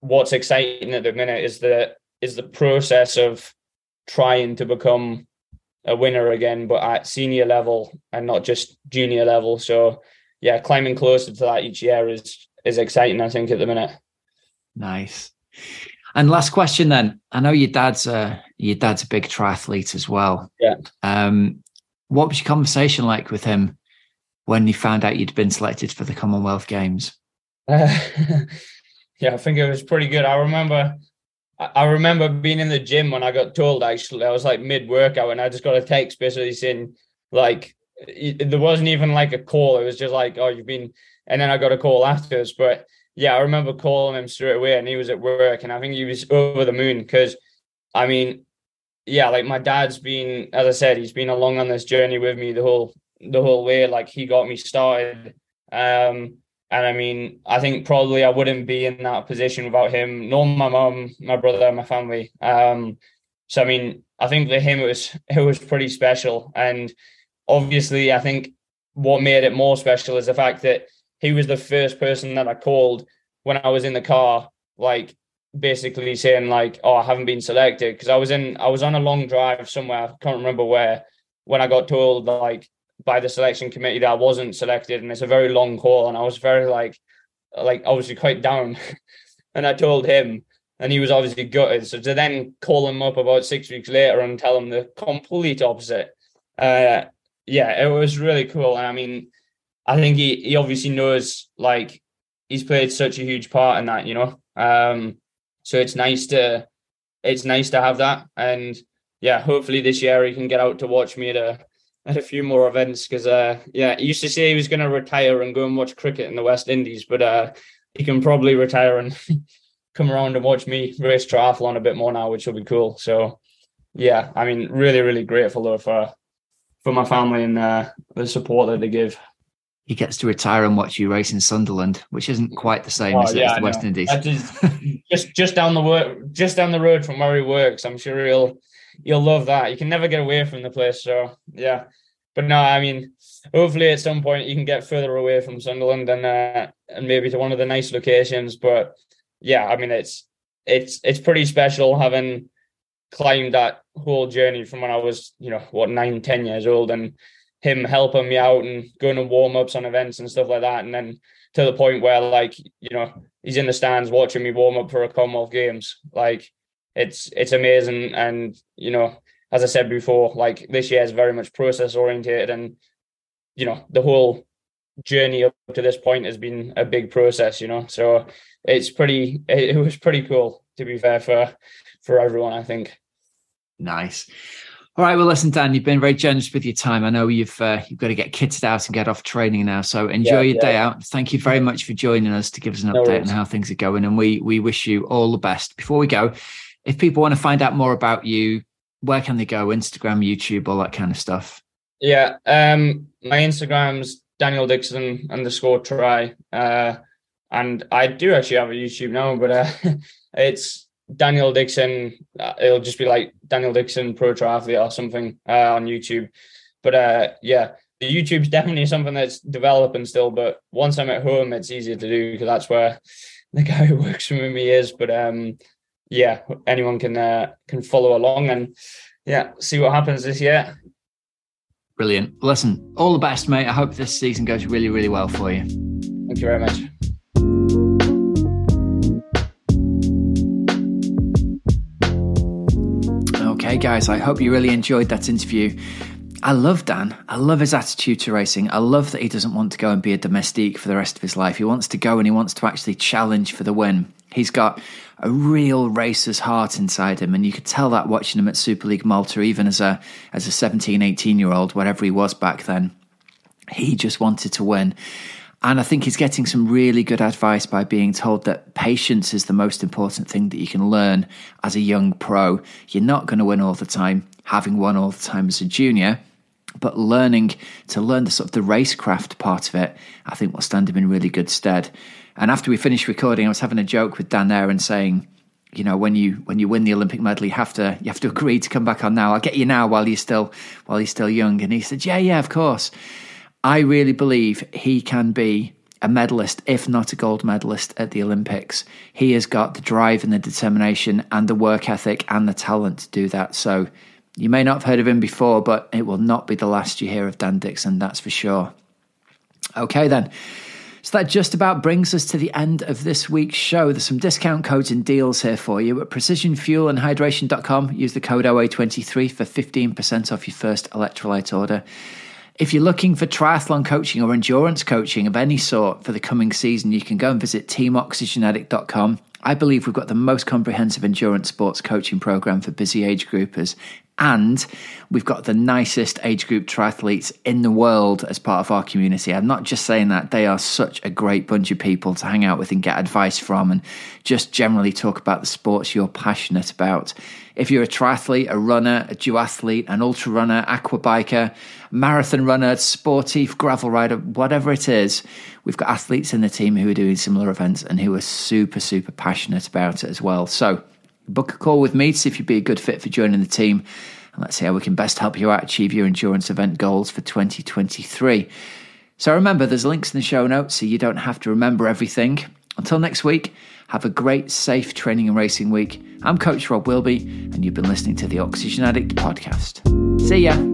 what's exciting at the minute is the is the process of trying to become a winner again, but at senior level and not just junior level. So yeah, climbing closer to that each year is is exciting. I think at the minute. Nice. And last question then. I know your dad's a your dad's a big triathlete as well. Yeah. Um, what was your conversation like with him when you found out you'd been selected for the Commonwealth Games? Uh, yeah, I think it was pretty good. I remember I remember being in the gym when I got told actually I was like mid workout and I just got a text basically saying like there wasn't even like a call it was just like oh you've been and then I got a call afterwards but yeah I remember calling him straight away and he was at work and I think he was over the moon because I mean yeah like my dad's been as I said he's been along on this journey with me the whole the whole way like he got me started um and I mean, I think probably I wouldn't be in that position without him, nor my mum, my brother, my family. Um, so I mean, I think for him it was it was pretty special. And obviously, I think what made it more special is the fact that he was the first person that I called when I was in the car, like basically saying like, "Oh, I haven't been selected," because I was in I was on a long drive somewhere, I can't remember where, when I got told like by the selection committee that I wasn't selected, and it's a very long call, and I was very like, like obviously quite down. and I told him, and he was obviously gutted. So to then call him up about six weeks later and tell him the complete opposite, uh, yeah, it was really cool. And I mean, I think he he obviously knows like he's played such a huge part in that, you know. Um, so it's nice to it's nice to have that, and yeah, hopefully this year he can get out to watch me at a at a few more events because uh, yeah, he used to say he was going to retire and go and watch cricket in the West Indies, but uh, he can probably retire and come around and watch me race triathlon a bit more now, which will be cool. So yeah, I mean, really, really grateful though for for my family and uh, the support that they give. He gets to retire and watch you race in Sunderland, which isn't quite the same as, yeah, the West Indies. just just down the work, just down the road from where he works. I'm sure he'll you'll love that. You can never get away from the place. So yeah, but no, I mean, hopefully at some point you can get further away from Sunderland and uh, and maybe to one of the nice locations. But yeah, I mean, it's it's it's pretty special having climbed that whole journey from when I was, you know, what nine, ten years old, and him helping me out and going to warm ups on events and stuff like that, and then to the point where like you know he's in the stands watching me warm up for a Commonwealth Games, like it's it's amazing. And you know, as I said before, like this year is very much process oriented, and you know, the whole journey up to this point has been a big process. You know, so it's pretty. It, was pretty cool to be fair for for everyone. I think. Nice. All right. Well, listen, Dan, you've been very generous with your time. I know you've uh, you've got to get kitted out and get off training now. So enjoy yeah, your yeah. day out. Thank you very much for joining us to give us an no update worries. on how things are going. And we we wish you all the best. Before we go, if people want to find out more about you, where can they go? Instagram, YouTube, all that kind of stuff. Yeah, um, my Instagram's Daniel Dixon underscore try, uh, and I do actually have a YouTube now, but uh, it's Daniel Dixon. Uh, it'll just be like Daniel Dixon Pro Triathlete or something uh, on YouTube. But uh, yeah, the YouTube's definitely something that's developing still. But once I'm at home, it's easier to do because that's where the guy who works with me is. But um, yeah, anyone can uh, can follow along and yeah, see what happens this year. Brilliant. Listen, all the best, mate. I hope this season goes really, really well for you. Thank you very much. Okay, guys, I hope you really enjoyed that interview. I love Dan. I love his attitude to racing. I love that he doesn't want to go and be a domestique for the rest of his life. He wants to go and he wants to actually challenge for the win. He's got a real racer's heart inside him, and you could tell that watching him at Super League Malta, even as a as a 17, 18 year old, whatever he was back then. He just wanted to win. And I think he's getting some really good advice by being told that patience is the most important thing that you can learn as a young pro. You're not going to win all the time, having won all the time as a junior, but learning to learn the sort of the racecraft part of it, I think will stand him in really good stead. And after we finished recording, I was having a joke with Dan there and saying, you know, when you when you win the Olympic medal, you have to you have to agree to come back on now. I'll get you now while you're still while you're still young. And he said, yeah, yeah, of course. I really believe he can be a medalist, if not a gold medalist at the Olympics. He has got the drive and the determination and the work ethic and the talent to do that. So you may not have heard of him before, but it will not be the last you hear of Dan Dixon, that's for sure. Okay, then. So that just about brings us to the end of this week's show. There's some discount codes and deals here for you at precisionfuelandhydration.com. Use the code OA23 for 15% off your first electrolyte order. If you're looking for triathlon coaching or endurance coaching of any sort for the coming season, you can go and visit teamoxygenaddict.com. I believe we've got the most comprehensive endurance sports coaching program for busy age groupers and we've got the nicest age group triathletes in the world as part of our community. I'm not just saying that, they are such a great bunch of people to hang out with and get advice from, and just generally talk about the sports you're passionate about. If you're a triathlete, a runner, a duathlete, an ultra runner, aqua biker, marathon runner, sportive, gravel rider, whatever it is, we've got athletes in the team who are doing similar events and who are super, super passionate about it as well. So, Book a call with me to see if you'd be a good fit for joining the team. And let's see how we can best help you out achieve your endurance event goals for 2023. So remember, there's links in the show notes so you don't have to remember everything. Until next week, have a great, safe training and racing week. I'm Coach Rob Wilby, and you've been listening to the Oxygen Addict podcast. See ya.